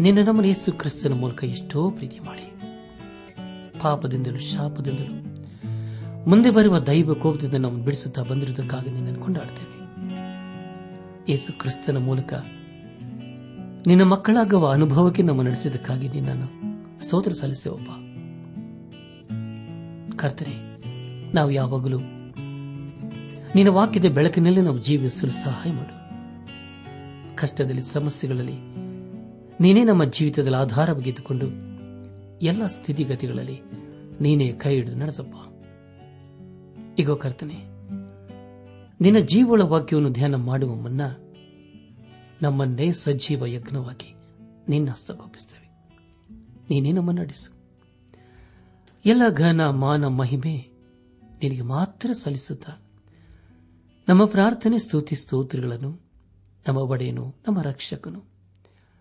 ನಿನ್ನ ನಮ್ಮನ್ನು ಯೇಸು ಕ್ರಿಸ್ತನ ಮೂಲಕ ಎಷ್ಟೋ ಪ್ರೀತಿ ಮಾಡಿ. ಪಾಪದಿಂದಲೂ ಶಾಪದಿಂದಲೂ ಮುಂದೆ ಬರುವ ದೈವ ಕೋಪದಿಂದ ನಮ್ಮನ್ನು ಬಿಡಿಸುತ್ತಾ ಬಂದಿರುವುದಕ್ಕಾಗಿ ನಿನ್ನನ್ನು ಕೊಂಡಾಡ್ತೇವೆ ಯೇಸು ಕ್ರಿಸ್ತನ ಮೂಲಕ ನಿನ್ನ ಮಕ್ಕಳಾಗುವ ಅನುಭವಕ್ಕೆ ನಮ್ಮ ನಡೆಸಿದ್ದಕ್ಕಾಗಿ ನಿನ್ನನ್ನು ಸೋದರ ಸಲ್ಲಿಸೇವಪ್ಪ ಕರ್ತನೆ, ನಾವು ಯಾವಾಗಲೂ ನಿನ್ನ ವಾಕ್ಯದ ಬೆಳಕಿನಲ್ಲಿ ನಾವು ಜೀವಿಸಲು ಸಹಾಯ ಮಾಡು. ಕಷ್ಟದಲ್ಲಿ, ಸಮಸ್ಯೆಗಳಲ್ಲಿ ನೀನೇ ನಮ್ಮ ಜೀವಿತದಲ್ಲಿ ಆಧಾರವಾಗಿದ್ದುಕೊಂಡು ಎಲ್ಲ ಸ್ಥಿತಿಗತಿಗಳಲ್ಲಿ ನೀನೇ ಕೈ ಹಿಡಿದು ನಡೆಸಪ್ಪ. ಈಗ ಕರ್ತನೆ, ನಿನ್ನ ಜೀವಳ ವಾಕ್ಯವನ್ನು ಧ್ಯಾನ ಮಾಡುವ ಮುನ್ನ ನಮ್ಮನ್ನೇ ಸಜೀವ ಯಜ್ಞವಾಗಿ ನಿನ್ನ ಹಸ್ತಗೋಪಿಸುತ್ತೇವೆ ನೀನೇ ನಮ್ಮನ್ನು ನಡೆಸು. ಎಲ್ಲ ಘನ, ಮಾನ, ಮಹಿಮೆ ನಿನಗೆ ಮಾತ್ರ ಸಲ್ಲಿಸುತ್ತಾ ನಮ್ಮ ಪ್ರಾರ್ಥನೆ, ಸ್ತುತಿ, ಸ್ತೋತ್ರಗಳನ್ನು ನಮ್ಮ ಒಡೆಯನು, ನಮ್ಮ ರಕ್ಷಕನು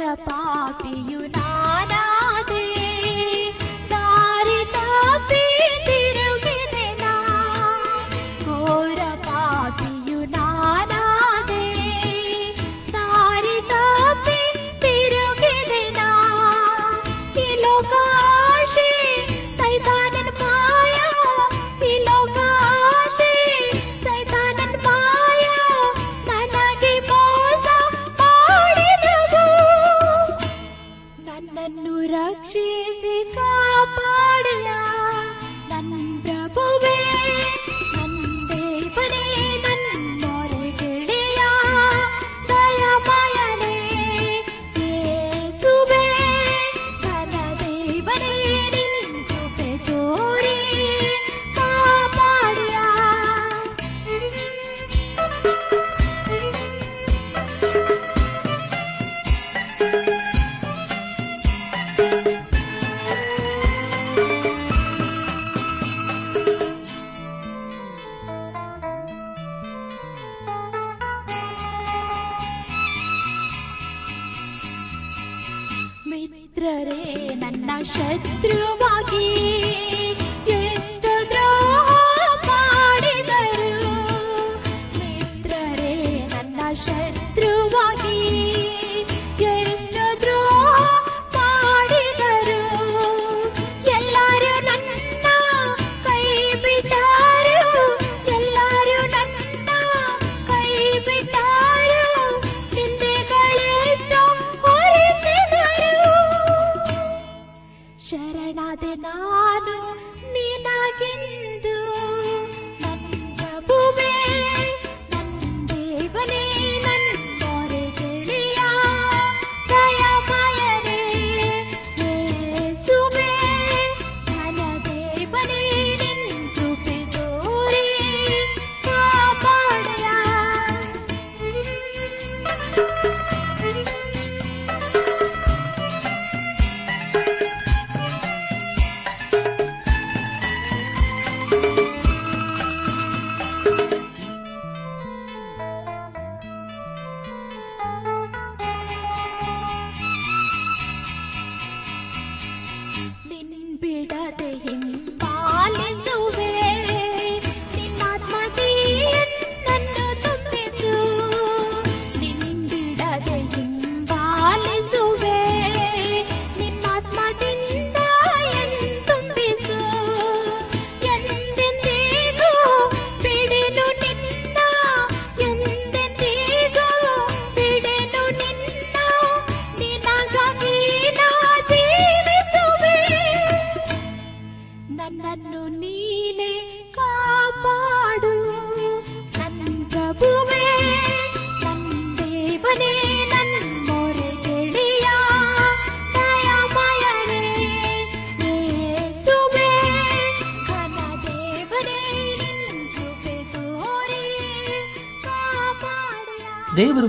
पाति युनादि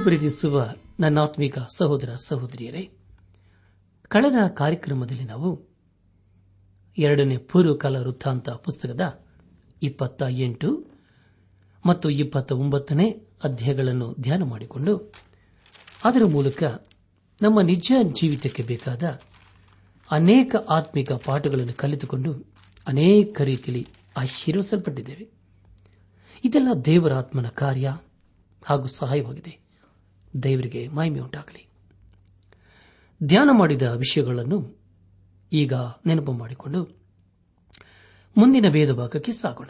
ಪ್ರೀತಿಸುವ ನನ್ನಾತ್ಮಿಕ ಸಹೋದರ ಸಹೋದರಿಯರೇ, ಕಳೆದ ಕಾರ್ಯಕ್ರಮದಲ್ಲಿ ನಾವು ಎರಡನೇ ಪೂರ್ವಕಾಲ ವೃತ್ತಾಂತ ಪುಸ್ತಕದ ಇಪ್ಪತ್ತ ಎಂಟು ಮತ್ತು ಇಪ್ಪತ್ತ ಒಂಬತ್ತನೇ ಅಧ್ಯಾಯಗಳನ್ನು ಧ್ಯಾನ ಮಾಡಿಕೊಂಡು ಅದರ ಮೂಲಕ ನಮ್ಮ ನಿಜ ಜೀವಿತಕ್ಕೆ ಬೇಕಾದ ಅನೇಕ ಆತ್ಮಿಕ ಪಾಠಗಳನ್ನು ಕಲಿತುಕೊಂಡು ಅನೇಕ ರೀತಿಯಲ್ಲಿ ಆಶೀರ್ವಿಸಲ್ಪಟ್ಟಿದ್ದೇವೆ ಇದೆಲ್ಲ ದೇವರ ಆತ್ಮನ ಕಾರ್ಯ ಹಾಗೂ ಸಹಾಯವಾಗಿದೆ. ದೇವರಿಗೆ ಮಹಿಮೆ ಉಂಟಾಗಲಿ ಧ್ಯಾನ ಮಾಡಿದ ವಿಷಯಗಳನ್ನು ಈಗ ನೆನಪು ಮಾಡಿಕೊಂಡು ಮುಂದಿನ ಭೇದ ಭಾಗಕ್ಕೆ ಸಾಗೋಣ.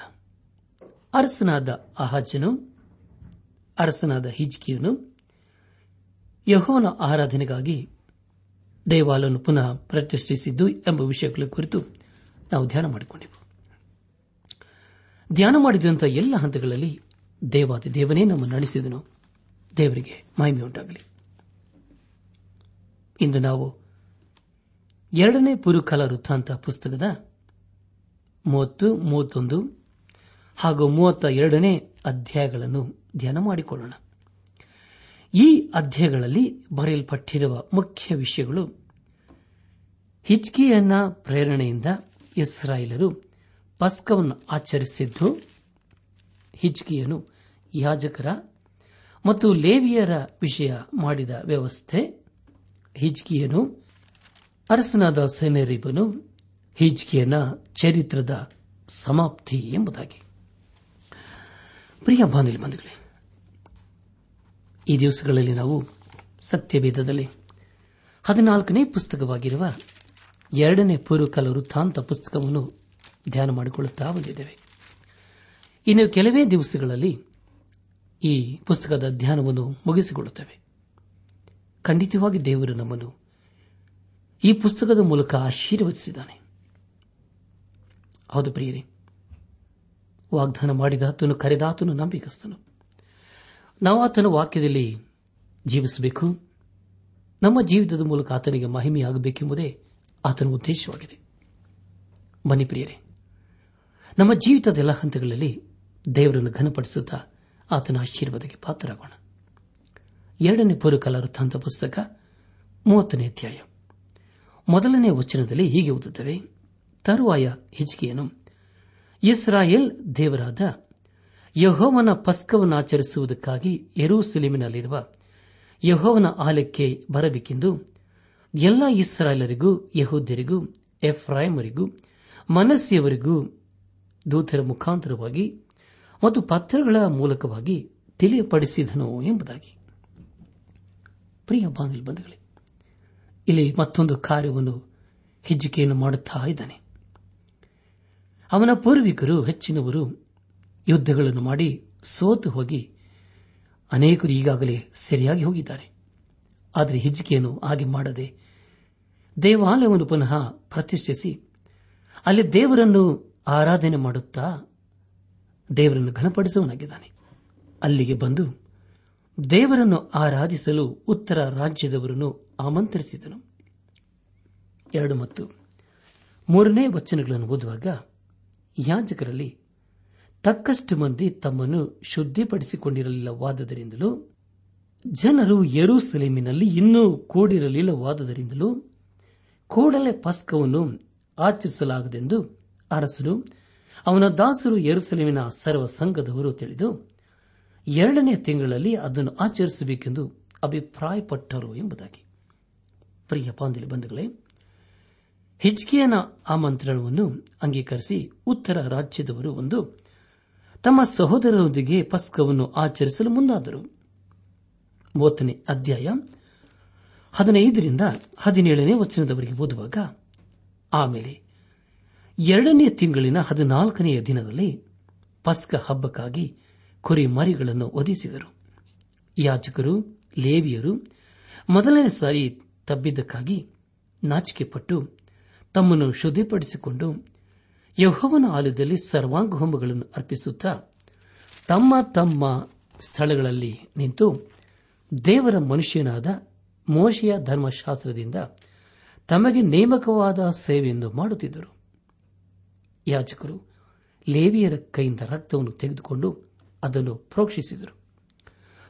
ಅರಸನಾದ ಅಹಾಜನು ಅರಸನಾದ ಹಿಜ್ಕಿಯನು ಯಹೋನ ಆರಾಧನೆಗಾಗಿ ದೇವಾಲಯನ್ನು ಪುನಃ ಪ್ರತಿಷ್ಠಿಸಿದ್ದು ಎಂಬ ವಿಷಯಗಳ ಕುರಿತು ನಾವು ಧ್ಯಾನ ಮಾಡಿಕೊಂಡೆವು ಧ್ಯಾನ ಮಾಡಿದಂಥ ಎಲ್ಲ ಹಂತಗಳಲ್ಲಿ ದೇವಾದಿ ದೇವನೇ ನಮ್ಮನ್ನು ನಡೆಸಿದನು ದೇವರಿಗೆ ಮಹಿಮೆಯುಂಟಾಗಲಿ ಇಂದು ನಾವು ಎರಡನೇ ಪುರುಕಲ ವೃತ್ತಾಂತ ಪುಸ್ತಕದ ಮೂವತ್ತು, ಮೂವತ್ತೊಂದು ಹಾಗೂ ಮೂವತ್ತ ಎರಡನೇ ಅಧ್ಯಾಯಗಳನ್ನು ಧ್ಯಾನ ಮಾಡಿಕೊಳ್ಳೋಣ. ಈ ಅಧ್ಯಾಯಗಳಲ್ಲಿ ಬರೆಯಲ್ಪಟ್ಟಿರುವ ಮುಖ್ಯ ವಿಷಯಗಳು ಹಿಜ್ಕಿಯನ್ನ ಪ್ರೇರಣೆಯಿಂದ ಇಸ್ರಾಯೇಲರು ಪಸ್ಕವನ್ನು ಆಚರಿಸಿದ್ದು ಹಿಜ್ಕಿಯನು ಯಾಜಕರ ಮತ್ತು ಲೇವಿಯರ ವಿಷಯ ಮಾಡಿದ ವ್ಯವಸ್ಥೆ, ಹಿಜ್ಕಿಯನು ಅರಸನಾದ ಸೆನೆರಿಬನು ಹಿಜ್ಕಿಯನ ಚರಿತ್ರದ ಸಮಾಪ್ತಿ ಎಂಬುದಾಗಿ. ಪ್ರಿಯ ಈ ದಿವಸಗಳಲ್ಲಿ ನಾವು ಸತ್ಯವೇದದಲ್ಲಿ ಹದಿನಾಲ್ಕನೇ ಪುಸ್ತಕವಾಗಿರುವ ಎರಡನೇ ಪೂರ್ವಕಾಲ ವೃತ್ತಾಂತ ಪುಸ್ತಕವನ್ನು ಧ್ಯಾನ ಮಾಡಿಕೊಳ್ಳುತ್ತಾ ಬಂದಿದ್ದೇವೆ. ಇನ್ನು ಕೆಲವೇ ದಿವಸಗಳಲ್ಲಿ ಈ ಪುಸ್ತಕದ ಧ್ಯಾನವನ್ನು ಮುಗಿಸಿಕೊಳ್ಳುತ್ತೇವೆ. ಖಂಡಿತವಾಗಿ ದೇವರು ನಮ್ಮನ್ನು ಈ ಪುಸ್ತಕದ ಮೂಲಕ ಆಶೀರ್ವದಿಸಿದ್ದಾನೆ. ಹೌದು ಪ್ರಿಯರೇ, ವಾಗ್ದಾನ ಮಾಡಿದಾತನು ಕರೆದಾತನು ನಂಬಿಕಸ್ತನು ನಾವು ಆತನ ವಾಕ್ಯದಲ್ಲಿ ಜೀವಿಸಬೇಕು. ನಮ್ಮ ಜೀವಿತದ ಮೂಲಕ ಆತನಿಗೆ ಮಹಿಮೆಯಾಗಬೇಕೆಂಬುದೇ ಆತನ ಉದ್ದೇಶವಾಗಿದೆ. ಬನ್ನಿ ಪ್ರಿಯರೇ, ನಮ್ಮ ಜೀವಿತದ ಎಲ್ಲ ಹಂತಗಳಲ್ಲಿ ದೇವರನ್ನು ಘನಪಡಿಸುತ್ತಾ ಆತನ ಆಶೀರ್ವಾದಕ್ಕೆ ಪಾತ್ರರಾಗೋಣ. ಎರಡನೇ ಪೂರ್ವಕಾಲ ವೃತ್ತಾಂತ ಪುಸ್ತಕ ಮೂವತ್ತನೇ ಅಧ್ಯಾಯ. ಮೊದಲನೇ ವಚನದಲ್ಲಿ ಹೀಗೆ ಓದುತ್ತವೆ, ತರುವಾಯ ಹಿಜಿಕೆಯನು, ಇಸ್ರಾಯೇಲ್ ದೇವರಾದ ಯಹೋವನ ಪಸ್ಕವನ್ನು ಆಚರಿಸುವುದಕ್ಕಾಗಿ ಎರೂಸೆಲಿಮಿನಲ್ಲಿರುವ ಯಹೋವನ ಆಲಕ್ಕೆ ಬರಬೇಕೆಂದು ಎಲ್ಲ ಇಸ್ರಾಯೇಲರಿಗೂ, ಯಹೋದ್ಯರಿಗೂ, ಎಫ್ರಾಯಮರಿಗೂ, ಮನಸ್ಸಿಯವರಿಗೂ ದೂತರ ಮುಖಾಂತರವಾಗಿ ಮತ್ತು ಪತ್ರಗಳ ಮೂಲಕವಾಗಿ ತಿಳಿಯಪಡಿಸಿದನು ಎಂಬುದಾಗಿ. ಪ್ರಿಯ ಬಂಧುಗಳೇ, ಇಲ್ಲಿ ಮತ್ತೊಂದು ಕಾರ್ಯವನ್ನು ಹೆಜ್ಜಿಕೆಯನ್ನು ಮಾಡುತ್ತಾ ಇದ್ದಾನೆ. ಅವನ ಪೂರ್ವಿಕರು ಹೆಚ್ಚಿನವರು ಯುದ್ದಗಳನ್ನು ಮಾಡಿ ಸೋತು ಹೋಗಿ ಅನೇಕರು ಈಗಾಗಲೇ ಸರಿಯಾಗಿ ಹೋಗಿದ್ದಾರೆ. ಆದರೆ ಹೆಜ್ಜಿಕೆಯನ್ನು ಹಾಗೆ ಮಾಡದೆ ದೇವಾಲಯವನ್ನು ಪುನಃ ಪ್ರತಿಷ್ಠಿಸಿ ಅಲ್ಲಿ ದೇವರನ್ನು ಆರಾಧನೆ ಮಾಡುತ್ತಾ ದೇವರನ್ನು ಘನಪಡಿಸುವನಾಗಿದ್ದಾನೆ ಅಲ್ಲಿಗೆ ಬಂದು ದೇವರನ್ನು ಆರಾಧಿಸಲು ಉತ್ತರ ರಾಜ್ಯದವರನ್ನು ಆಮಂತ್ರಿಸಿದನು. ಎರಡು ಮತ್ತು ಮೂರನೇ ವಚನಗಳನ್ನು ಓದುವಾಗ ಯಾಜಕರಲ್ಲಿ ತಕ್ಕಷ್ಟು ಮಂದಿ ತಮ್ಮನ್ನು ಶುದ್ಧಿಪಡಿಸಿಕೊಂಡಿರಲಿಲ್ಲವಾದದರಿಂದಲೂ, ಜನರು ಯರೂಸಲೇಮಿನಲ್ಲಿ ಇನ್ನೂ ಕೂಡಿರಲಿಲ್ಲವಾದುದರಿಂದಲೂ ಕೂಡಲೇ ಪಸ್ಕವನ್ನು ಆಚರಿಸಲಾಗದೆಂದು ಅರಸನು ಅವನ ದಾಸರು ಯರುಸಲೇಮಿನ ಸರ್ವ ಸಂಘದವರು ತಿಳಿದು, ಎರಡನೇ ತಿಂಗಳಲ್ಲಿ ಅದನ್ನು ಆಚರಿಸಬೇಕೆಂದು ಅಭಿಪ್ರಾಯಪಟ್ಟರು ಎಂಬುದಾಗಿ. ಪ್ರಿಯ ಬಂಧುಗಳೇ, ಹಿಜ್ಕಿಯನ ಆಮಂತ್ರಣವನ್ನು ಅಂಗೀಕರಿಸಿ ಉತ್ತರ ರಾಜ್ಯದವರು ಒಂದು ತಮ್ಮ ಸಹೋದರರೊಂದಿಗೆ ಪಸ್ಕವನ್ನು ಆಚರಿಸಲು ಮುಂದಾದರು. ಅಧ್ಯಾಯ ಹದಿನೈದರಿಂದ ಹದಿನೇಳನೇ ವಚನದವರೆಗೆ ಓದುವಾಗ, ಆಮೇಲೆ ಎರಡನೇ ತಿಂಗಳಿನ ಹದಿನಾಲ್ಕನೆಯ ದಿನದಲ್ಲಿ ಪಸ್ಕ ಹಬ್ಬಕ್ಕಾಗಿ ಕುರಿ ಮರಿಗಳನ್ನು ಒದಿಸಿದರು ಯಾಜಕರು, ಲೇವಿಯರು ಮೊದಲನೇ ಸಾರಿ ತಬ್ಬಿದ್ದಕ್ಕಾಗಿ ನಾಚಿಕೆಪಟ್ಟು ತಮ್ಮನ್ನು ಶುದ್ಧಿಪಡಿಸಿಕೊಂಡು ಯಹೋವನ ಆಲಯದಲ್ಲಿ ಸರ್ವಾಂಗ ಹೋಮಗಳನ್ನು ಅರ್ಪಿಸುತ್ತಾ ತಮ್ಮ ತಮ್ಮ ಸ್ಥಳಗಳಲ್ಲಿ ನಿಂತು ದೇವರ ಮನುಷ್ಯನಾದ ಮೋಶೆಯ ಧರ್ಮಶಾಸ್ತ್ರದಿಂದ ತಮಗೆ ನೇಮಕವಾದ ಸೇವೆಯನ್ನು ಮಾಡುತ್ತಿದ್ದರು. ಯಾಜಕರು ಲೇವಿಯರ ಕೈಯಿಂದ ರಕ್ತವನ್ನು ತೆಗೆದುಕೊಂಡು ಅದನ್ನು ಪ್ರೋಕ್ಷಿಸಿದರು.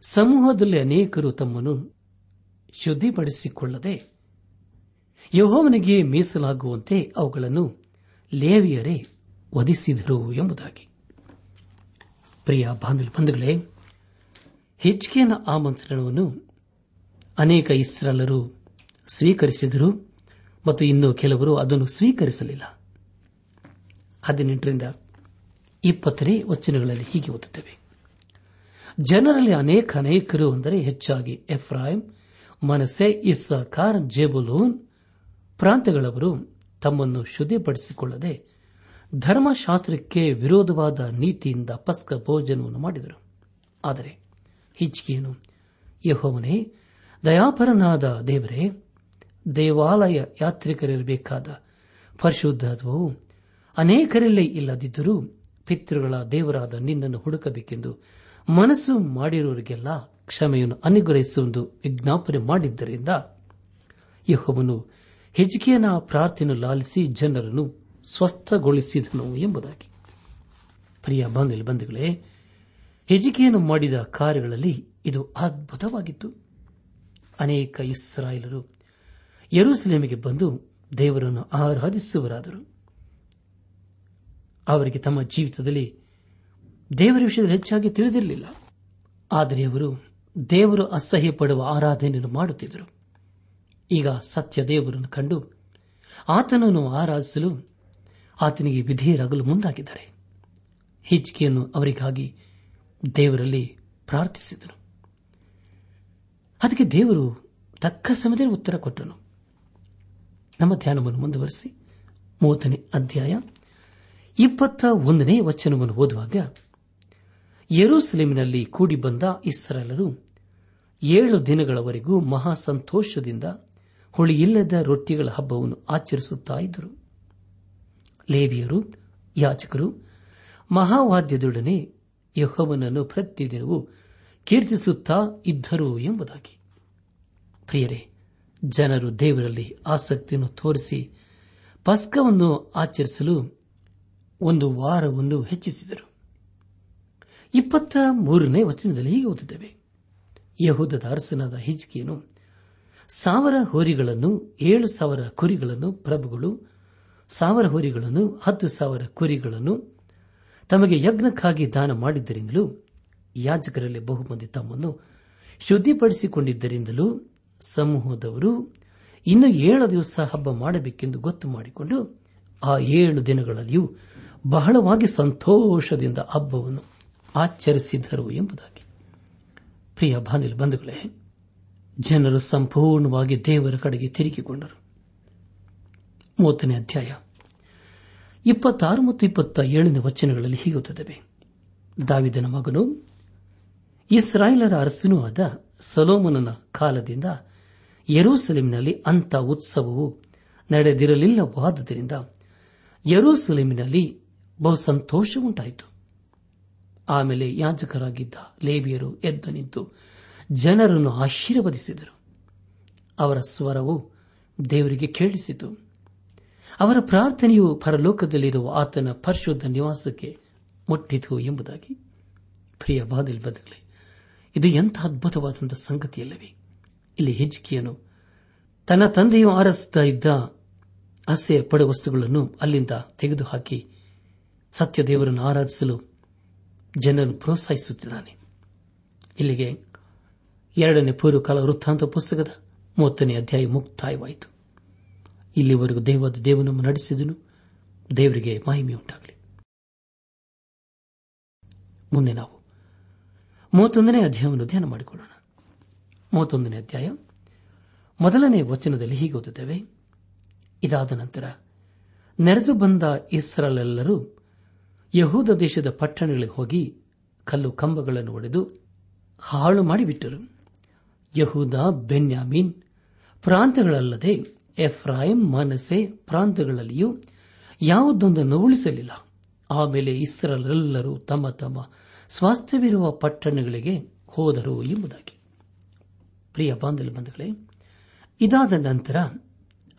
ಸಮೂಹದಲ್ಲಿ ಅನೇಕರು ತಮ್ಮನ್ನು ಶುದ್ಧಿಪಡಿಸಿಕೊಳ್ಳದೆ ಯಹೋವನಿಗೆ ಮೀಸಲಾಗುವಂತೆ ಅವುಗಳನ್ನು ಲೇವಿಯರೇ ವಧಿಸಿದರು ಎಂಬುದಾಗಿ. ಪ್ರಿಯ ಬಂಧುಗಳೇ ಹೆಚ್ಚಿಗೆಯ ಆಮಂತ್ರಣವನ್ನು ಅನೇಕ ಇಸ್ರಾಲರು ಸ್ವೀಕರಿಸಿದರು ಮತ್ತು ಇನ್ನೂ ಕೆಲವರು ಅದನ್ನು ಸ್ವೀಕರಿಸಲಿಲ್ಲ. ಹದಿನೆಂಟರಿಂದ ಇಪ್ಪತ್ತನೇ ವಚನಗಳಲ್ಲಿ ಹೀಗೆ ಓದುತ್ತೇವೆ. ಜನರಲ್ಲಿ ಅನೇಕ ಅನೇಕರು ಅಂದರೆ ಹೆಚ್ಚಾಗಿ ಎಫ್ರಾಯಿಂ ಮನಸೆ ಇಸ್ಸಾಕಾರ್, ಜೇಬುಲೂನ್ ಪ್ರಾಂತಗಳವರು ತಮ್ಮನ್ನು ಶುದ್ಧಿಪಡಿಸಿಕೊಳ್ಳದೆ ಧರ್ಮಶಾಸ್ತ್ರಕ್ಕೆ ವಿರೋಧವಾದ ನೀತಿಯಿಂದ ಪಸ್ಕ ಭೋಜನವನ್ನು ಮಾಡಿದರು. ಆದರೆ ಹಿಚ್ಕಿಯನು ಯಹೋವನೇ, ದಯಾಪರನಾದ ದೇವರೇ, ದೇವಾಲಯ ಯಾತ್ರಿಕರಿರಬೇಕಾದ ಪರಿಶುದ್ಧತ್ವವು ಅನೇಕರಲ್ಲೇ ಇಲ್ಲದಿದ್ದರೂ ಪಿತೃಗಳ ದೇವರಾದ ನಿನ್ನನ್ನು ಹುಡುಕಬೇಕೆಂದು ಮನಸ್ಸು ಮಾಡಿರುವವರಿಗೆಲ್ಲ ಕ್ಷಮೆಯನ್ನು ಅನುಗ್ರಹಿಸುವುದು ವಿಜ್ಞಾಪನೆ ಮಾಡಿದ್ದರಿಂದ ಯಹೋವನು ಹೆಜ್ಕಿಯನ ಪ್ರಾರ್ಥನೆ ಲಾಲಿಸಿ ಜನರನ್ನು ಸ್ವಸ್ಥಗೊಳಿಸಿದನು ಎಂಬುದಾಗಿ. ಪ್ರಿಯ ಬಂಧು ಬಂಧುಗಳೇ ಹೆಜಿಕೆಯನ್ನು ಮಾಡಿದ ಕಾರ್ಯಗಳಲ್ಲಿ ಇದು ಅದ್ಭುತವಾಗಿತ್ತು. ಅನೇಕ ಇಸ್ರಾಯೇಲರು ಯರೂಸಲೇಮಿಗೆ ಬಂದು ದೇವರನ್ನು ಆರಾಧಿಸುವರಾದರು ಅವರಿಗೆ ತಮ್ಮ ಜೀವಿತದಲ್ಲಿ ದೇವರ ವಿಷಯದಲ್ಲಿ ಹೆಚ್ಚಾಗಿ ತಿಳಿದಿರಲಿಲ್ಲ. ಆದರೆ ಅವರು ದೇವರು ಅಸಹ್ಯ ಪಡುವ ಆರಾಧನೆಯನ್ನು ಮಾಡುತ್ತಿದ್ದರು. ಈಗ ಸತ್ಯ ದೇವರನ್ನು ಕಂಡು ಆತನನ್ನು ಆರಾಧಿಸಲು ಆತನಿಗೆ ವಿಧೇಯರಾಗಲು ಮುಂದಾಗಿದ್ದಾರೆ. ಹಿಜ್ಕಿಯನ್ನು ಅವರಿಗಾಗಿ ದೇವರಲ್ಲಿ ಪ್ರಾರ್ಥಿಸಿದರು. ಅದಕ್ಕೆ ದೇವರು ತಕ್ಕ ಸಮಯದಲ್ಲಿ ಉತ್ತರ ಕೊಟ್ಟನು. ನಮ್ಮ ಧ್ಯಾನವನ್ನು ಮುಂದುವರೆಸಿ ಮೂವತ್ತನೇ ಅಧ್ಯಾಯ ಇಪ್ಪತ್ತ ಒಂದನೇ ವಚನವನ್ನು ಓದುವಾಗ ಯರೂಸಲೇಮಿನಲ್ಲಿ ಕೂಡಿ ಬಂದ ಇಸ್ರಾಲರು ಏಳು ದಿನಗಳವರೆಗೂ ಮಹಾ ಸಂತೋಷದಿಂದ ಹುಳಿಯಿಲ್ಲದ ರೊಟ್ಟಿಗಳ ಹಬ್ಬವನ್ನು ಆಚರಿಸುತ್ತಾ ಇದ್ದರು. ಲೇವಿಯರು ಯಾಚಕರು ಮಹಾವಾದ್ಯದೊಡನೆ ಯಹೋವನನ್ನು ಪ್ರತಿದಿನವೂ ಕೀರ್ತಿಸುತ್ತಾ ಇದ್ದರು ಎಂಬುದಾಗಿ. ಪ್ರಿಯರೇ, ಜನರು ದೇವರಲ್ಲಿ ಆಸಕ್ತಿಯನ್ನು ತೋರಿಸಿ ಪಸ್ಕವನ್ನು ಆಚರಿಸಲು ಒಂದು ವಾರವನ್ನು ಹೆಚ್ಚಿಸಿದರು. ಇಪ್ಪತ್ತ ಮೂರನೇ ವಚನದಲ್ಲಿ ಹೀಗೆ ಓದುತ್ತೇವೆ. ಯಹೂದದ ಅರಸನಾದ ಹಿಜ್ಕಿಯನು, ಸಾವಿರ ಹೋರಿಗಳನ್ನು, ಏಳು ಸಾವಿರ ಕುರಿಗಳನ್ನು, ಪ್ರಭುಗಳು, ಸಾವಿರ ಹೋರಿಗಳನ್ನು, ಹತ್ತು ಸಾವಿರ ಕುರಿಗಳನ್ನು ತಮಗೆ ಯಜ್ಞಕ್ಕಾಗಿ ದಾನ ಮಾಡಿದ್ದರಿಂದಲೂ, ಯಾಜಕರಲ್ಲಿ ಬಹುಮಂದಿ ತಮ್ಮನ್ನು ಶುದ್ಧಿಪಡಿಸಿಕೊಂಡಿದ್ದರಿಂದಲೂ ಸಮೂಹದವರು ಇನ್ನು ಏಳು ದಿವಸ ಹಬ್ಬ ಮಾಡಬೇಕೆಂದು ಗೊತ್ತು ಮಾಡಿಕೊಂಡು, ಆ ಏಳು ದಿನಗಳಲ್ಲಿಯೂ ಬಹಳವಾಗಿ ಸಂತೋಷದಿಂದ ಹಬ್ಬವನ್ನು ಆಚರಿಸಿದರು ಎಂಬುದಾಗಿ. ಪ್ರಿಯ ಬಾನಿಲ್ ಬಂಧುಗಳೇ, ಜನರು ಸಂಪೂರ್ಣವಾಗಿ ದೇವರ ಕಡೆಗೆ ತಿರುಗಿಕೊಂಡರು. ಮೂವತ್ತನೇ ಅಧ್ಯಾಯ. ಇಪ್ಪತ್ತಾರು ಮತ್ತು ಇಪ್ಪತ್ತ ಏಳನೇ ವಚನಗಳಲ್ಲಿ ಹೀಗುತ್ತದೆ. ದಾವಿದನ ಮಗನು, ಇಸ್ರಾಯೇಲರ ಅರಸನೂ ಆದ ಸಲೋಮನನ ಕಾಲದಿಂದ ಯರೂಸಲೇಮಿನಲ್ಲಿ ಅಂಥ ಉತ್ಸವವು ನಡೆದಿರಲಿಲ್ಲವಾದುದರಿಂದ ಯರೂಸಲೇಮಿನಲ್ಲಿ ಬಹು ಸಂತೋಷ ಉಂಟಾಯಿತು ಆಮೇಲೆ ಯಾಜಕರಾಗಿದ್ದ ಲೇಬಿಯರು ಎದ್ದು ನಿಂತು ಜನರನ್ನು ಆಶೀರ್ವದಿಸಿದರು. ಅವರ ಸ್ವರವು ದೇವರಿಗೆ ಕೇಳಿಸಿತು. ಅವರ ಪ್ರಾರ್ಥನೆಯು ಪರಲೋಕದಲ್ಲಿರುವ ಆತನ ಪರಿಶುದ್ಧ ನಿವಾಸಕ್ಕೆ ಮುಟ್ಟಿತು ಎಂಬುದಾಗಿ. ಪ್ರಿಯ ಬಾದಲ್ ಬದಲೇ ಇದು ಎಂಥ ಅದ್ಭುತವಾದಂಥ ಸಂಗತಿಯಲ್ಲವೇ? ಇಲ್ಲಿ ಹೆಜ್ಜಿಕೆಯನು ತನ್ನ ತಂದೆಯು ಆರಿಸುತ್ತಾ ಇದ್ದ ಆಸೆ ಪಡ ವಸ್ತುಗಳನ್ನು ಅಲ್ಲಿಂದ ತೆಗೆದುಹಾಕಿ ಸತ್ಯ ದೇವರನ್ನು ಆರಾಧಿಸಲು ಜನರನ್ನು ಪ್ರೋತ್ಸಾಹಿಸುತ್ತಿದ್ದಾನೆ. ಇಲ್ಲಿಗೆ ಎರಡನೇ ಪೂರ್ವಕಾಲ ವೃತ್ತಾಂತ ಪುಸ್ತಕದ ಮೂವತ್ತನೇ ಅಧ್ಯಾಯ ಮುಕ್ತಾಯವಾಯಿತು. ಇಲ್ಲಿವರೆಗೂ ದೇವಾದ ದೇವನನ್ನು ನಡೆಸಿದನು. ದೇವರಿಗೆ ಮಹಿಮೆಯುಂಟಾಗಲಿ ಮುಂದೆ ನಾವು ಮೂವತ್ತೊಂದನೇ ಅಧ್ಯಾಯವನ್ನು ಧ್ಯಾನ ಮಾಡಿಕೊಳ್ಳೋಣ. ಮೂವತ್ತೊಂದನೇ ಅಧ್ಯಾಯ ಮೊದಲನೇ ವಚನದಲ್ಲಿ ಹೀಗೆ ಓದುತ್ತೇವೆ. ಇದಾದ ನಂತರ ನೆರೆದು ಬಂದ ಇಸ್ರಾಲೆಲ್ಲರೂ ಯಹೂದ ದೇಶದ ಪಟ್ಟಣಗಳಿಗೆ ಹೋಗಿ ಕಲ್ಲು ಕಂಬಗಳನ್ನು ಒಡೆದು ಹಾಳು ಮಾಡಿಬಿಟ್ಟರು. ಯಹೂದ, ಬೆನ್ಯಾಮಿನ್ ಪ್ರಾಂತಗಳಲ್ಲದೆ ಎಫ್ರಾಯಿಂ ಮನಸೆ ಪ್ರಾಂತಗಳಲ್ಲಿಯೂ ಯಾವುದೊಂದನ್ನು ಉಳಿಸಲಿಲ್ಲ ಆಮೇಲೆ ಇಸ್ರಲೆಲ್ಲರೂ ತಮ್ಮ ತಮ್ಮ ಸ್ವಾಸ್ಥ್ಯವಿರುವ ಪಟ್ಟಣಗಳಿಗೆ ಹೋದರು ಎಂಬುದಾಗಿ. ಪ್ರಿಯ ಬಂಧುಗಳೇ, ಇದಾದ ನಂತರ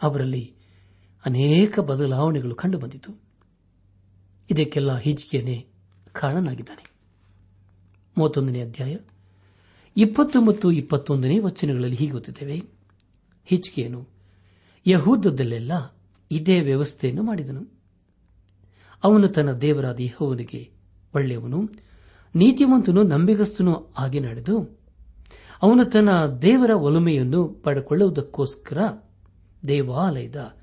ಅವರಲ್ಲಿ ಅನೇಕ ಬದಲಾವಣೆಗಳು ಕಂಡುಬಂದಿತು. ಇದಕ್ಕೆಲ್ಲ ಹಿಜಿಕೆಯೇ ಕಾರಣನಾಗಿದ್ದಾನೆ. ಮೂವತ್ತೊಂದನೇ ಅಧ್ಯಾಯ. ಇಪ್ಪತ್ತು ಮತ್ತು ಇಪ್ಪತ್ತೊಂದನೇ ವಚನಗಳಲ್ಲಿ ಹೀಗೆ ಗೊತ್ತಿದ್ದೇವೆ ಹಿಚ್ಕಿಯನು ಯಹೂದದಲ್ಲೆಲ್ಲ ಇದೇ ವ್ಯವಸ್ಥೆಯನ್ನು ಮಾಡಿದನು. ಅವನು ತನ್ನ ದೇವರಾದ ಯಹೋವನಿಗೆ ಒಳ್ಳೆಯವನು, ನೀತಿವಂತನು ನಂಬಿಗಸ್ತನು ಆಗಿ ನಡೆದು, ಅವನು ತನ್ನ ದೇವರ ಒಲುಮೆಯನ್ನು ಪಡೆಕೊಳ್ಳುವುದಕ್ಕೋಸ್ಕರ ದೇವಾಲಯದ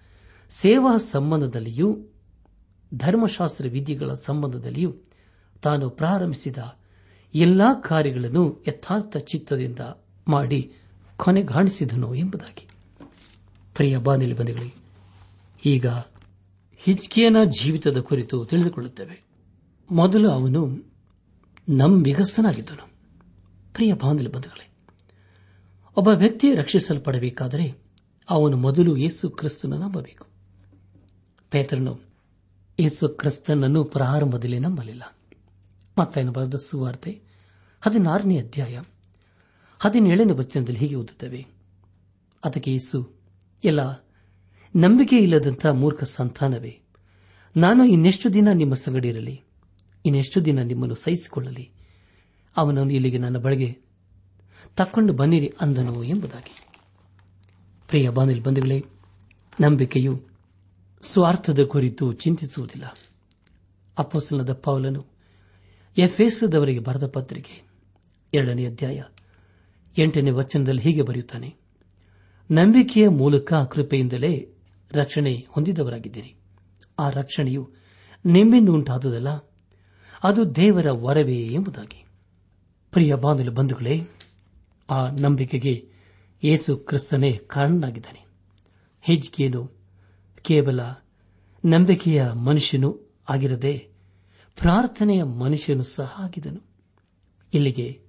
ಸೇವಾ ಸಂಬಂಧದಲ್ಲಿಯೂ ಧರ್ಮಶಾಸ್ತ್ರ ವಿಧಿಗಳ ಸಂಬಂಧದಲ್ಲಿಯೂ ತಾನು ಪ್ರಾರಂಭಿಸಿದ ಎಲ್ಲಾ ಕಾರ್ಯಗಳನ್ನು ಯಥಾರ್ಥ ಚಿತ್ತದಿಂದ ಮಾಡಿ ಕೊನೆಗಾಣಿಸಿದನು ಎಂಬುದಾಗಿ. ಪ್ರಿಯ ಬಾನಿಲಿ ಬಂಧುಗಳೇ, ಈಗ ಹಿಜ್ಕಿಯನ ಜೀವಿತದ ಕುರಿತು ತಿಳಿದುಕೊಳ್ಳುತ್ತೇವೆ. ಮೊದಲು ಅವನು ನಂಬಿಗಸ್ತನಾಗಿದ್ದನು. ಪ್ರಿಯ ಬಾಂಧವ ಬಂಧುಗಳೇ, ಒಬ್ಬ ವ್ಯಕ್ತಿ ರಕ್ಷಿಸಲ್ಪಡಬೇಕಾದರೆ ಅವನು ಮೊದಲು ಯೇಸು ಕ್ರಿಸ್ತನ ನಂಬಬೇಕು. ಪೇತ್ರನು ಯೇಸು ಕ್ರಿಸ್ತನನ್ನು ಪ್ರಾರಂಭದಲ್ಲಿ ನಂಬಲಿಲ್ಲ. ಮತ್ತೆ ಬರೆದ ಸುವಾರ್ತೆ ಹದಿನಾರನೇ ಅಧ್ಯಾಯ ಹದಿನೇಳನೇ ವಚನದಲ್ಲಿ ಹೀಗೆ ಓದುತ್ತವೆ. ಅದಕ್ಕೆ ಯೇಸು, ಎಲ್ಲ, ನಂಬಿಕೆ ಇಲ್ಲದಂಥ ಮೂರ್ಖ ಸಂತಾನವೇ, ನಾನು ಇನ್ನೆಷ್ಟು ದಿನ ನಿಮ್ಮ ಸಂಗಡಿರಲಿ ಇನ್ನೆಷ್ಟು ದಿನ ನಿಮ್ಮನ್ನು ಸಹಿಸಿಕೊಳ್ಳಲಿ, ಅವನನ್ನು ಇಲ್ಲಿಗೆ ನನ್ನ ಬಳಿಗೆ ತಕ್ಕೊಂಡು ಬನ್ನಿರಿ ಅಂದನು ಎಂಬುದಾಗಿ. ಪ್ರಿಯ ಬಾನಿಲ್ ಬಂಧುಗಳೇ, ನಂಬಿಕೆಯು ಸ್ವಾರ್ಥದ ಕುರಿತು ಚಿಂತಿಸುವುದಿಲ್ಲ. ಅಪ್ಪಸಲದ ಪೌಲನು ಎಫ್ಎಸ್ದವರಿಗೆ ಬರೆದ ಪತ್ರಿಕೆ ಎರಡನೇ ಅಧ್ಯಾಯ ಎಂಟನೇ ವಚನದಲ್ಲಿ ಹೀಗೆ ಬರೆಯುತ್ತಾನೆ, ನಂಬಿಕೆಯ ಮೂಲಕ ಕೃಪೆಯಿಂದಲೇ ರಕ್ಷಣೆ ಹೊಂದಿದವರಾಗಿದ್ದೀರಿ. ಆ ರಕ್ಷಣೆಯು ನಿಮ್ಮಿಂದ ಉಂಟಾದುದಲ್ಲ ಅದು ದೇವರ ವರವೇ ಎಂಬುದಾಗಿ. ಪ್ರಿಯ ಬಾಂಧವ ಬಂಧುಗಳೇ, ಆ ನಂಬಿಕೆಗೆ ಯೇಸು ಕ್ರಿಸ್ತನೇ ಕಾರಣನಾಗಿದ್ದಾನೆ. ಹೆಜ್ಜಿಗೆಯನ್ನು ಕೇವಲ ನಂಬಿಕೆಯ ಮನುಷ್ಯನು ಆಗಿರದೆ ಪ್ರಾರ್ಥನೆಯ ಮನುಷ್ಯನು ಸಹ ಆಗಿದನು. ಇಲ್ಲಿಗೆ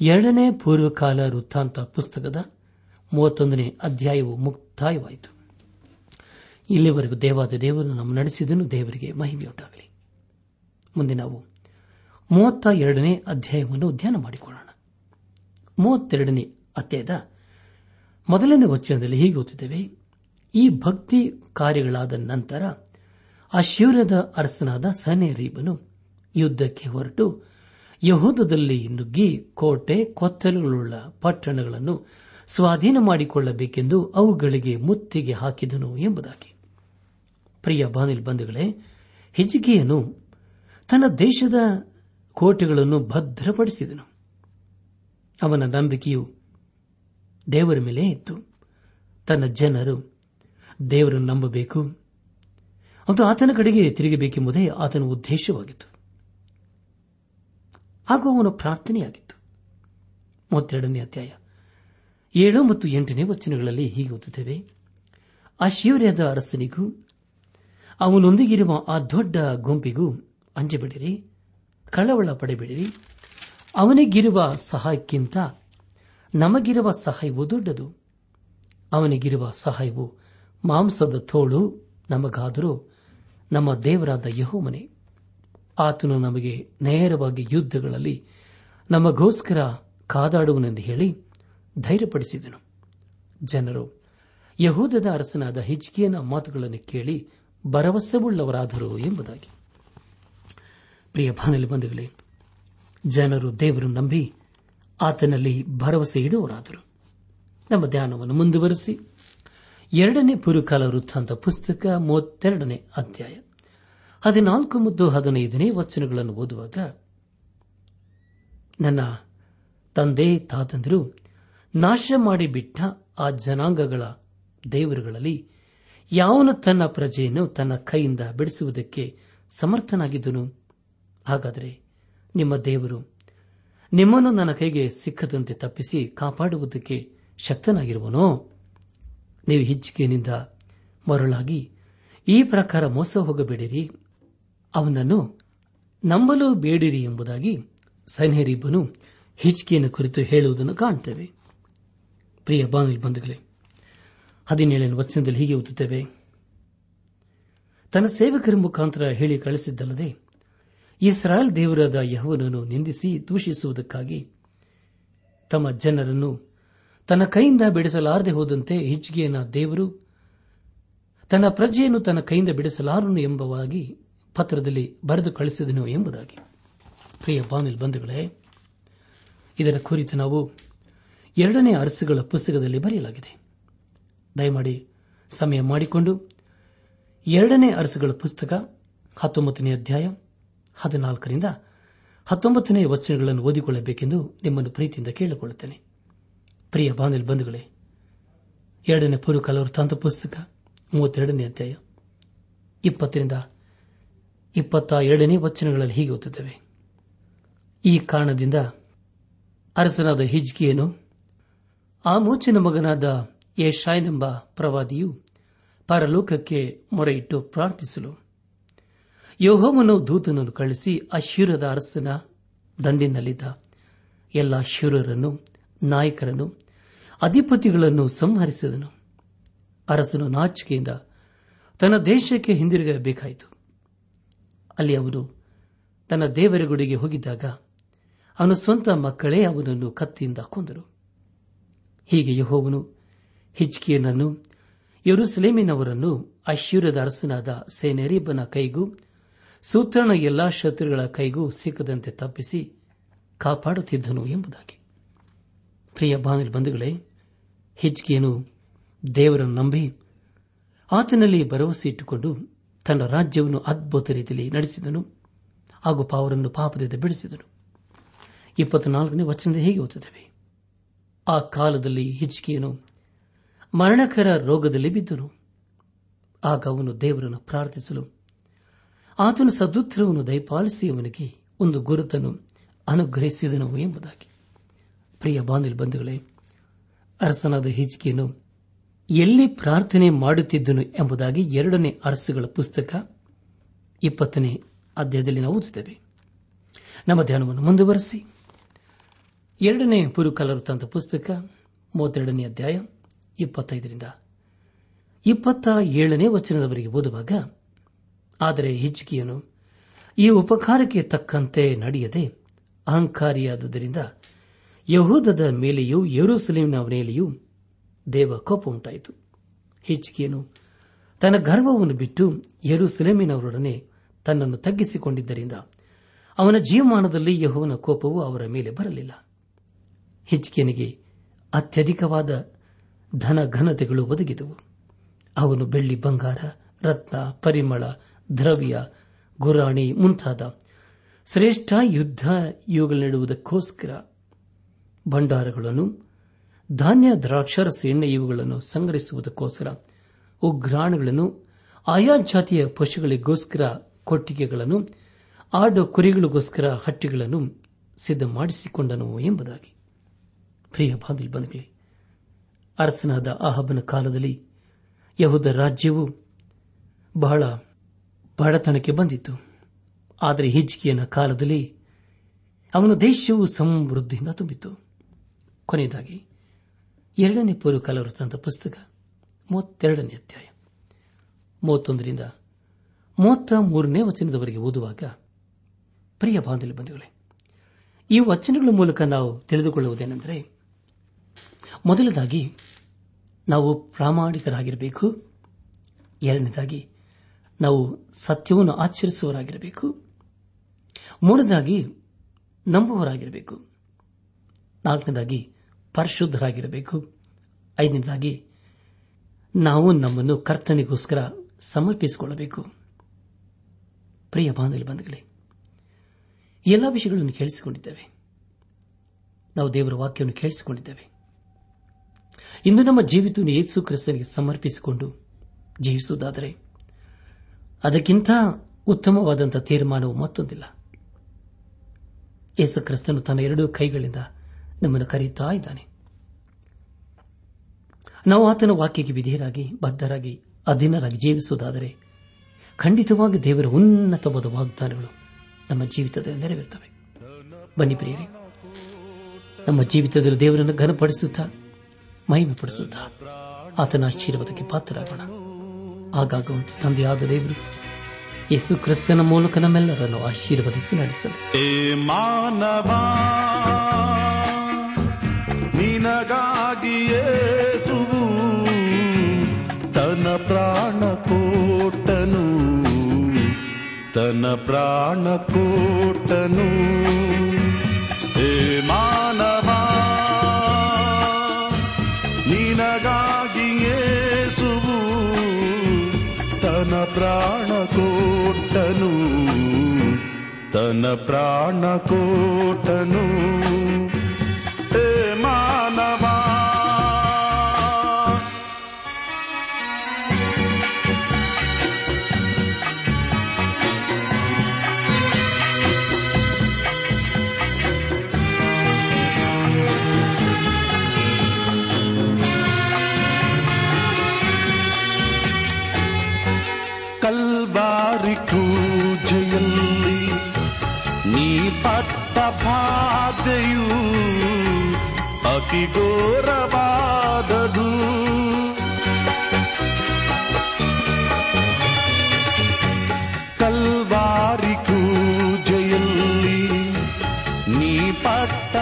ಎರಡನೇ ಪೂರ್ವಕಾಲ ವೃತ್ತಾಂತ ಪುಸ್ತಕದ ಮೂವತ್ತೊಂದನೇ ಅಧ್ಯಾಯವು ಮುಕ್ತಾಯವಾಯಿತು. ಇಲ್ಲಿವರೆಗೂ ದೇವಾದ ದೇವರು ನಮ್ಮ ನಡೆಸಿದನು, ದೇವರಿಗೆ ಮಹಿಮೆಯುಂಟಾಗಲಿ. ಮುಂದೆ ನಾವು ಮೂವತ್ತ ಎರಡನೇ ಅಧ್ಯಾಯವನ್ನು ಧ್ಯಾನ ಮಾಡಿಕೊಳ್ಳೋಣ. ಮೂವತ್ತೆರಡನೇ ಅಧ್ಯಾಯದ ಮೊದಲನೇ ವಚನದಲ್ಲಿ ಹೀಗೆ ಓದುತ್ತೇವೆ ಈ ಭಕ್ತಿ ಕಾರ್ಯಗಳಾದ ನಂತರ ಆ ಶಿವರದ ಅರಸನಾದ ಸನೇರೀಬನು ಯುದ್ದಕ್ಕೆ ಹೊರಟು ಯಹೂದದಲ್ಲಿ ನುಗ್ಗಿ ಕೋಟೆ, ಕೊತ್ತಲುಗಳುಳ್ಳ ಪಟ್ಟಣಗಳನ್ನು ಸ್ವಾಧೀನ ಮಾಡಿಕೊಳ್ಳಬೇಕೆಂದು ಅವುಗಳಿಗೆ ಮುತ್ತಿಗೆ ಹಾಕಿದನು ಎಂಬುದಾಗಿ. ಪ್ರಿಯ ಬಾನಿಲ್ ಬಂಧುಗಳೇ ಹಿಜಿಗೆಯನು ತನ್ನ ದೇಶದ ಕೋಟೆಗಳನ್ನು ಭದ್ರಪಡಿಸಿದನು. ಅವನ ನಂಬಿಕೆಯು ದೇವರ ಮೇಲೆ ಇತ್ತು. ತನ್ನ ಜನರು ದೇವರನ್ನು ನಂಬಬೇಕು. ಮತ್ತು ಆತನ ಕಡೆಗೆ ತಿರುಗಬೇಕೆಂಬುದೇ ಆತನ ಉದ್ದೇಶವಾಗಿತ್ತು. ಹಾಗೂ ಅವನ ಪ್ರಾರ್ಥನೆಯಾಗಿತ್ತು. ಮೂವತ್ತೆರಡನೇ ಅಧ್ಯಾಯ. ಏಳು ಮತ್ತು ಎಂಟನೇ ವಚನಗಳಲ್ಲಿ ಹೀಗೆ ಓದುತ್ತೇವೆ. ಶಿವರ್ಯದ ಅರಸನಿಗೂ, ಅವನೊಂದಿಗಿರುವ ಆ ದೊಡ್ಡ ಗುಂಪಿಗೂ ಅಂಜಬಿಡಿರಿ, ಕಳವಳ ಪಡೆಬಿಡಿರಿ. ಅವನಿಗಿರುವ ಸಹಾಯಕ್ಕಿಂತ ನಮಗಿರುವ ಸಹಾಯವು ದೊಡ್ಡದು. ಅವನಿಗಿರುವ ಸಹಾಯವು ಮಾಂಸದ ತೋಳು ನಮಗಾದರೂ ನಮ್ಮ ದೇವರಾದ ಯಹೋಮನೆ ಆತನು ನಮಗೆ ನೇರವಾಗಿ ಯುದ್ದಗಳಲ್ಲಿ ನಮಗೋಸ್ಕರ ಕಾದಾಡುವನೆಂದು ಹೇಳಿ ಧೈರ್ಯಪಡಿಸಿದನು. ಜನರು, ಯಹೂದದ ಅರಸನಾದ ಹಿಜ್ಕಿಯನ ಮಾತುಗಳನ್ನು ಕೇಳಿ ಭರವಸೆವುಳ್ಳವರಾದರು ಎಂಬುದಾಗಿ. ಪ್ರಿಯ ಬಂಧುಗಳೇ, ಜನರು ದೇವರು ನಂಬಿ ಆತನಲ್ಲಿ ಭರವಸೆ ಇಡುವರಾದರು ನಮ್ಮ ಧ್ಯಾನವನ್ನು ಮುಂದುವರೆಸಿ. ಎರಡನೇ ಪುರುಕಾಲ ವೃತ್ತಾಂತ ಪುಸ್ತಕ ಮೂವತ್ತೆರಡನೇ ಅಧ್ಯಾಯ. ಹದಿನಾಲ್ಕು ಮತ್ತು ಹದಿನೈದನೇ ವಚನಗಳನ್ನು ಓದುವಾಗ, ನನ್ನ ತಂದೆ ತಾತಂದಿರು, ನಾಶ ಮಾಡಿಬಿಟ್ಟ ಆ ಜನಾಂಗಗಳ ದೇವರುಗಳಲ್ಲಿ ಯಾವನು ತನ್ನ ಪ್ರಜೆಯನ್ನು ತನ್ನ ಕೈಯಿಂದ ಬಿಡಿಸುವುದಕ್ಕೆ ಸಮರ್ಥನಾಗಿದ್ದನು? ಹಾಗಾದರೆ ನಿಮ್ಮ ದೇವರು ನಿಮ್ಮನ್ನು ನನ್ನ ಕೈಗೆ ಸಿಕ್ಕದಂತೆ ತಪ್ಪಿಸಿ ಕಾಪಾಡುವುದಕ್ಕೆ ಶಕ್ತನಾಗಿರುವನೋ? ನೀವು ಹಿಚ್ಚಿಕೆಯಿಂದ ಮರಳಾಗಿ ಈ ಪ್ರಕಾರ ಮೋಸ ಹೋಗಬೇಡಿರಿ. ಅವನನ್ನು ನಂಬಲು ಬೇಡಿರಿ ಎಂಬುದಾಗಿ ಸೈನ್ಯರಿಬ್ಬನು ಹಿಚ್ಕಿಯನ್ನು ಕುರಿತು ಹೇಳುವುದನ್ನು ಕಾಣುತ್ತೇವೆ ಪ್ರಿಯ ಬಾನುಲಿ ಬಂಧುಗಳೇ, ಹದಿನೇಳನೇ ವಚನದಲ್ಲಿ ಹೀಗೆ ಓದುತ್ತೇವೆ. ತನ್ನ ಸೇವಕರ ಮುಖಾಂತರ ಹೇಳಿ ಕಳಿಸಿದ್ದಲ್ಲದೆ ಇಸ್ರಾಯೇಲ್ ದೇವರಾದ ಯಹವನನ್ನು ನಿಂದಿಸಿ ದೂಷಿಸುವುದಕ್ಕಾಗಿ ತಮ್ಮ ಜನರನ್ನು ತನ್ನ ಕೈಯಿಂದ ಬಿಡಿಸಲಾರದೆ ಹೋದಂತೆ ಹಿಜ್ಗಿಯನ ದೇವರು ತನ್ನ ಪ್ರಜೆಯನ್ನು ತನ್ನ ಕೈಯಿಂದ ಬಿಡಿಸಲಾರನು ಎಂಬವಾಗಿ ಪತ್ರದಲ್ಲಿ ಬರೆದು ಕಳಿಸಿದನು ಎಂಬುದಾಗಿ. ಪ್ರಿಯ ಬಾನಿಲ್ ಬಂಧುಗಳೇ, ಇದರ ಕುರಿತು ನಾವು ಎರಡನೇ ಅರಸುಗಳ ಪುಸ್ತಕದಲ್ಲಿ ಬರೆಯಲಾಗಿದೆ. ದಯಮಾಡಿ ಸಮಯ ಮಾಡಿಕೊಂಡು ಎರಡನೇ ಅರಸುಗಳ ಪುಸ್ತಕ ಹತ್ತೊಂಬತ್ತನೇ ಅಧ್ಯಾಯ ಹದಿನಾಲ್ಕರಿಂದ ಹತ್ತೊಂಬತ್ತನೇ ವಚನಗಳನ್ನು ಓದಿಕೊಳ್ಳಬೇಕೆಂದು ನಿಮ್ಮನ್ನು ಪ್ರೀತಿಯಿಂದ ಕೇಳಿಕೊಳ್ಳುತ್ತೇನೆ. ಪ್ರಿಯ ಬಾಂಧವ್ಯ ಬಂಧುಗಳೇ, ಎರಡನೇ ಪೂರ್ವಕಾಲ ವೃತ್ತಾಂತ ಪುಸ್ತಕ, ಮೂವತ್ತೆರಡನೇ ಅಧ್ಯಾಯ, ಇಪ್ಪತ್ತರಿಂದ ಇಪ್ಪತ್ತ ಎರಡನೇ ವಚನಗಳಲ್ಲಿ ಹೀಗೆ ಓದುತ್ತೇವೆ. ಈ ಕಾರಣದಿಂದ ಅರಸನಾದ ಹಿಜ್ಕಿಯನು ಆ ಮೋಚನ ಮಗನಾದ ಯಶಾಯನೆಂಬ ಪ್ರವಾದಿಯು ಪರಲೋಕಕ್ಕೆ ಮೊರೆಯಿಟ್ಟು ಪ್ರಾರ್ಥಿಸಲು ಯೋಹೋವನು ದೂತನನ್ನು ಕಳಿಸಿ ಅಶ್ಯೂರದ ಅರಸನ ದಂಡಿನಲ್ಲಿದ್ದ ಎಲ್ಲ ಶೂರರನ್ನು ನಾಯಕರನ್ನು ಅಧಿಪತಿಗಳನ್ನು ಸಂಹರಿಸಿದನು. ಅರಸನು ನಾಚಿಕೆಯಿಂದ ತನ್ನ ದೇಶಕ್ಕೆ ಹಿಂದಿರುಗಬೇಕಾಯಿತು. ಅಲ್ಲಿ ಅವನು ತನ್ನ ದೇವರ ಗುಡಿಗೆ ಹೋಗಿದ್ದಾಗ ಅವನ ಸ್ವಂತ ಮಕ್ಕಳೇ ಅವನನ್ನು ಕತ್ತಿಯಿಂದ ಕೊಂದರು. ಹೀಗೆ ಯಹೋವನು ಹಿಜ್ಕಿಯನನ್ನು, ಯರುಸಲೇಮಿನವರನ್ನು ಐಶ್ವರ್ಯದ ಅರಸನಾದ ಸೇನೆರೀಬನ ಕೈಗೂ, ಸೂತ್ರನ ಎಲ್ಲಾ ಶತ್ರುಗಳ ಕೈಗೂ ಸಿಕ್ಕದಂತೆ ತಪ್ಪಿಸಿ ಕಾಪಾಡುತ್ತಿದ್ದನು ಎಂಬುದಾಗಿ. ಪ್ರಿಯ ಬಾನಲಿ ಬಂಧುಗಳೇ, ಹಿಜ್ಕಿಯನು ದೇವರನ್ನು ನಂಬಿ ಆತನಲ್ಲಿ ಭರವಸೆ ಇಟ್ಟುಕೊಂಡು ತನ್ನ ರಾಜ್ಯವನ್ನು ಅದ್ಭುತ ರೀತಿಯಲ್ಲಿ ನಡೆಸಿದನು ಹಾಗೂ ಪಾವರನ್ನು ಪಾಪದಿಂದ ಬಿಡಿಸಿದನು. ಇಪ್ಪತ್ನಾಲ್ಕನೇ ವಚನದ ಹೇಗೆ ಓದುತ್ತವೆ? ಆ ಕಾಲದಲ್ಲಿ ಹಿಜ್ಕಿಯನು ಮರಣಕರ ರೋಗದಲ್ಲಿ ಬಿದ್ದನು. ಆಗ ಅವನು ದೇವರನ್ನು ಪ್ರಾರ್ಥಿಸಲು ಆತನು ಸದುತ್ತರವನ್ನು ದಯಪಾಲಿಸಿ ಅವನಿಗೆ ಒಂದು ಗುರುತನ್ನು ಅನುಗ್ರಹಿಸಿದನು ಎಂಬುದಾಗಿ. ಪ್ರಿಯ ಬಾನಿಲ್ ಬಂಧುಗಳೇ, ಅರಸನಾದ ಹಿಜ್ಕಿಯನು ಎಲ್ಲಿ ಪ್ರಾರ್ಥನೆ ಮಾಡುತ್ತಿದ್ದನು ಎಂಬುದಾಗಿ ಎರಡನೇ ಅರಸುಗಳ ಪುಸ್ತಕ ಇಪ್ಪತ್ತನೇ ಅಧ್ಯಾಯದಲ್ಲಿ ನಾವು ಓದುತ್ತೇವೆ. ನಮ್ಮ ಧ್ಯಾನವನ್ನು ಮುಂದುವರೆಸಿ. ಎರಡನೇ ಪುರುಕಾಲ ಪುಸ್ತಕ ಮೂವತ್ತೆರಡನೇ ಅಧ್ಯಾಯ ಇಪ್ಪತ್ತೈದರಿಂದ ಇಪ್ಪತ್ತ ಏಳನೇ ವಚನದವರೆಗೆ ಓದುವಾಗ, ಆದರೆ ಹಿಜ್ಕಿಯನು ಈ ಉಪಕಾರಕ್ಕೆ ತಕ್ಕಂತೆ ನಡೆಯದೆ ಅಹಂಕಾರಿಯಾದುದರಿಂದ ಯಹೂದದ ಮೇಲೆಯೂ ಯರೂಸಲೇಮಿನ ಮೇಲೆಯೂ ದೇವ ಕೋಪ ಉಂಟಾಯಿತು. ಹೆಚ್ಚಿಗೆಯನು, ತನ್ನ ಗರ್ವವನ್ನು ಬಿಟ್ಟು ಯೆರೂಸಲೇಮಿನವರೊಡನೆ ತನ್ನನ್ನು ತಗ್ಗಿಸಿಕೊಂಡಿದ್ದರಿಂದ ಅವನ ಜೀವಮಾನದಲ್ಲಿ ಯಹೋವನ ಕೋಪವು ಅವರ ಮೇಲೆ ಬರಲಿಲ್ಲ. ಹಿಜ್ಕೇನಿಗೆ ಅತ್ಯಧಿಕವಾದ ಧನ ಘನತೆಗಳು ಒದಗಿದವು. ಅವನು ಬೆಳ್ಳಿ ಬಂಗಾರ, ರತ್ನ, ಪರಿಮಳ, ದ್ರವ್ಯ, ಗುರಾಣಿ ಮುಂತಾದ ಶ್ರೇಷ್ಠ ಯುದ್ಧ ಇವುಗಳನ್ನಿಡುವುದಕ್ಕೋಸ್ಕರ ಭಂಡಾರಗಳನ್ನು, ಧಾನ್ಯ ದ್ರಾಕ್ಷರಸ ಎಣ್ಣೆ ಇವುಗಳನ್ನು ಸಂಗ್ರಹಿಸುವುದಕ್ಕೋಸ್ಕರ, ಉಗ್ರಾಣಗಳನ್ನು, ಆಯಾ ಜಾತಿಯ ಪಶುಗಳಿಗೋಸ್ಕರ ಕೊಟ್ಟಿಗೆಗಳನ್ನು, ಆಡು ಕುರಿಗಳಿಗೋಸ್ಕರ ಹಟ್ಟಿಗಳನ್ನು ಸಿದ್ಧ ಮಾಡಿಸಿಕೊಂಡನು ಎಂಬುದಾಗಿ. ಪ್ರಿಯ ಬಂಧುಗಳೇ, ಅರಸನಾದ ಅಹಬನ ಕಾಲದಲ್ಲಿ ಯಹುದ ರಾಜ್ಯವು ಬಹಳ ಬಡತನಕ್ಕೆ ಬಂದಿತ್ತು. ಆದರೆ ಹಿಜ್ಕಿಯನ ಕಾಲದಲ್ಲಿ ಅವನ ದೇಶವು ಸಮೃದ್ಧಿಯಿಂದ ತುಂಬಿತ್ತು. ಕೊನೆಯದಾಗಿ, ಎರಡನೇ ಪೂರ್ವಕಾಲ ವೃತ್ತಾಂತ ಪುಸ್ತಕ, ಮೂವತ್ತೆರಡನೇ ಅಧ್ಯಾಯ. ಮೂವತ್ತೊಂದರಿಂದ ಮೂವತ್ತ ಮೂರನೇ ವಚನದವರೆಗೆ ಓದುವಾಗ, ಪ್ರಿಯ ಬಾಂಧವ್ಯ ಬಂಧುಗಳೇ, ಈ ವಚನಗಳ ಮೂಲಕ ನಾವು ತಿಳಿದುಕೊಳ್ಳುವುದೇನೆಂದರೆ, ಮೊದಲದಾಗಿ ನಾವು ಪ್ರಾಮಾಣಿಕರಾಗಿರಬೇಕು, ಎರಡನೇದಾಗಿ ನಾವು ಸತ್ಯವನ್ನು ಆಚರಿಸುವವರಾಗಿರಬೇಕು, ಮೂರನೇದಾಗಿ ನಂಬುವರಾಗಿರಬೇಕು ನಾಲ್ಕನೇದಾಗಿ ಪರಿಶುದ್ಧರಾಗಿರಬೇಕು. ಐದನೇದಾಗಿ, ನಾವು ನಮ್ಮನ್ನು ಕರ್ತನಿಗೋಸ್ಕರ ಸಮರ್ಪಿಸಿಕೊಳ್ಳಬೇಕು. ಪ್ರಿಯ ಬಾಂಧವ್ಯ ಬಂಧುಗಳೇ, ಎಲ್ಲ ವಿಷಯಗಳನ್ನು ಕೇಳಿಸಿಕೊಂಡಿದ್ದೇವೆ. ನಾವು ದೇವರ ವಾಕ್ಯವನ್ನು ಕೇಳಿಸಿಕೊಂಡಿದ್ದೇವೆ. ಇಂದು ನಮ್ಮ ಜೀವಿತವನ್ನು ಯೇಸು ಕ್ರಿಸ್ತನಿಗೆ ಸಮರ್ಪಿಸಿಕೊಂಡು ಜೀವಿಸುವುದಾದರೆ, ಅದಕ್ಕಿಂತ ಉತ್ತಮವಾದಂಥ ತೀರ್ಮಾನವು ಮತ್ತೊಂದಿಲ್ಲ. ಯೇಸು ಕ್ರಿಸ್ತನು ತನ್ನ ಎರಡೂ ಕೈಗಳಿಂದ ನಮ್ಮನ್ನು ಕರೆಯುತ್ತಾ ಇದ್ದಾನೆ. ನಾವು ಆತನ ವಾಕ್ಯಕ್ಕೆ ವಿಧೇಯರಾಗಿ, ಬದ್ಧರಾಗಿ, ಅಧೀನರಾಗಿ ಜೀವಿಸುವುದಾದರೆ ಖಂಡಿತವಾಗಿ ದೇವರ ಉನ್ನತವಾದ ವಾಗ್ದಾನಗಳು ನಮ್ಮ ಜೀವಿತದಲ್ಲಿ ನೆರವೇರುತ್ತವೆ. ಬನ್ನಿ ಪ್ರಿಯರೇ, ನಮ್ಮ ಜೀವಿತದಲ್ಲಿ ದೇವರನ್ನು ಘನಪಡಿಸುತ್ತಾ ಮಹಿಮೆ ಪಡಿಸುತ್ತಾ ಆತನ ಆಶೀರ್ವಾದಕ್ಕೆ ಪಾತ್ರರಾಗೋಣ. ಆಗಾಗುವಂತೆ ತಂದೆಯಾದ ದೇವರು ಯೇಸು ಕ್ರಿಸ್ತನ ಮೂಲಕ ನಮ್ಮೆಲ್ಲರನ್ನು ಆಶೀರ್ವದಿಸಿ ನಡೆಸಲು. ಮಾನವ ರಕ್ಷಕನಾಗಿಯೇಸುವು ತನ್ನ ಪ್ರಾಣ ಕೋಟನು ತನ್ನ ಪ್ರಾಣ ಕೋಟನು ಹೇ ಮಾನವ ನಿನಗಾಗಿಯೇಸುವು ತನ್ನ ಪ್ರಾಣ ಕೋಟನು ತನ್ನ ಪ್ರಾಣ ಕೋಟನು ಬಾಧೆಯು ಅತಿ ಘೋರವಾದದು ಕಲ್ವಾರಿ ಕ್ರೂಜೆಯಲ್ಲಿ ನೀ ಪಟ್ಟ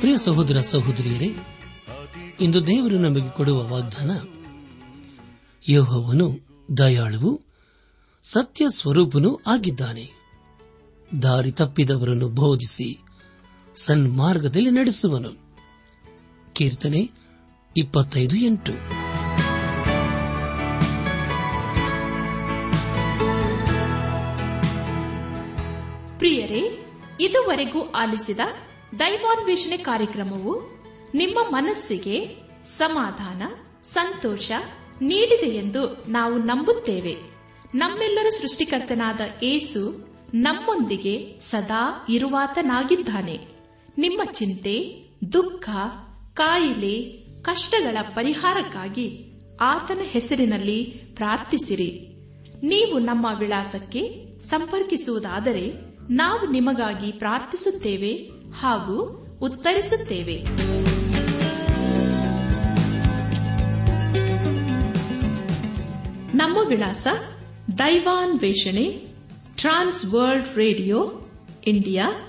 ಪ್ರಿಯ ಸಹೋದರ ಸಹೋದರಿಯರೇ, ಇಂದು ದೇವರು ನಮಗೆ ಕೊಡುವ ವಾಗ್ದಾನ, ಯೋಹವನು ದಯಾಳುವು ಸತ್ಯ ಸ್ವರೂಪನೂ ಆಗಿದ್ದಾನೆ. ದಾರಿ ತಪ್ಪಿದವರನ್ನು ಬೋಧಿಸಿ ಸನ್ಮಾರ್ಗದಲ್ಲಿ ನಡೆಸುವನು. ಕೀರ್ತನೆ ಇಪ್ಪತ್ತೈದು ಎಂಟು. ಪ್ರಿಯರೇ, ಇದುವರೆಗೂ ಆಲಿಸಿದ ದೈವಾನ್ವೇಷಣೆ ಕಾರ್ಯಕ್ರಮವು ನಿಮ್ಮ ಮನಸ್ಸಿಗೆ ಸಮಾಧಾನ, ಸಂತೋಷ ನೀಡಿದೆ ಎಂದು ನಾವು ನಂಬುತ್ತೇವೆ. ನಮ್ಮೆಲ್ಲರ ಸೃಷ್ಟಿಕರ್ತನಾದ ಏಸು ನಮ್ಮೊಂದಿಗೆ ಸದಾ ಇರುವಾತನಾಗಿದ್ದಾನೆ. ನಿಮ್ಮ ಚಿಂತೆ, ದುಃಖ, ಕಾಯಿಲೆ, ಕಷ್ಟಗಳ ಪರಿಹಾರಕ್ಕಾಗಿ ಆತನ ಹೆಸರಿನಲ್ಲಿ ಪ್ರಾರ್ಥಿಸಿರಿ. ನೀವು ನಮ್ಮ ವಿಳಾಸಕ್ಕೆ ಸಂಪರ್ಕಿಸುವುದಾದರೆ ನಾವು ನಿಮಗಾಗಿ ಪ್ರಾರ್ಥಿಸುತ್ತೇವೆ ಹಾಗೂ ಉತ್ತರಿಸುತ್ತೇವೆ. ನಮ್ಮ ವಿಳಾಸ ದೈವಾನ್ ವೇಷಣೆ ಟ್ರಾನ್ಸ್ ವರ್ಲ್ಡ್ ರೇಡಿಯೋ, ಇಂಡಿಯಾ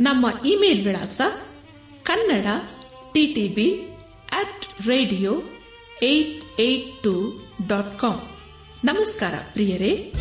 ನಮ್ಮ ಇಮೇಲ್ ವಿಳಾಸ Kannada TTB at radio eight eight two dot com ನಮಸ್ಕಾರ ಪ್ರಿಯರೇ.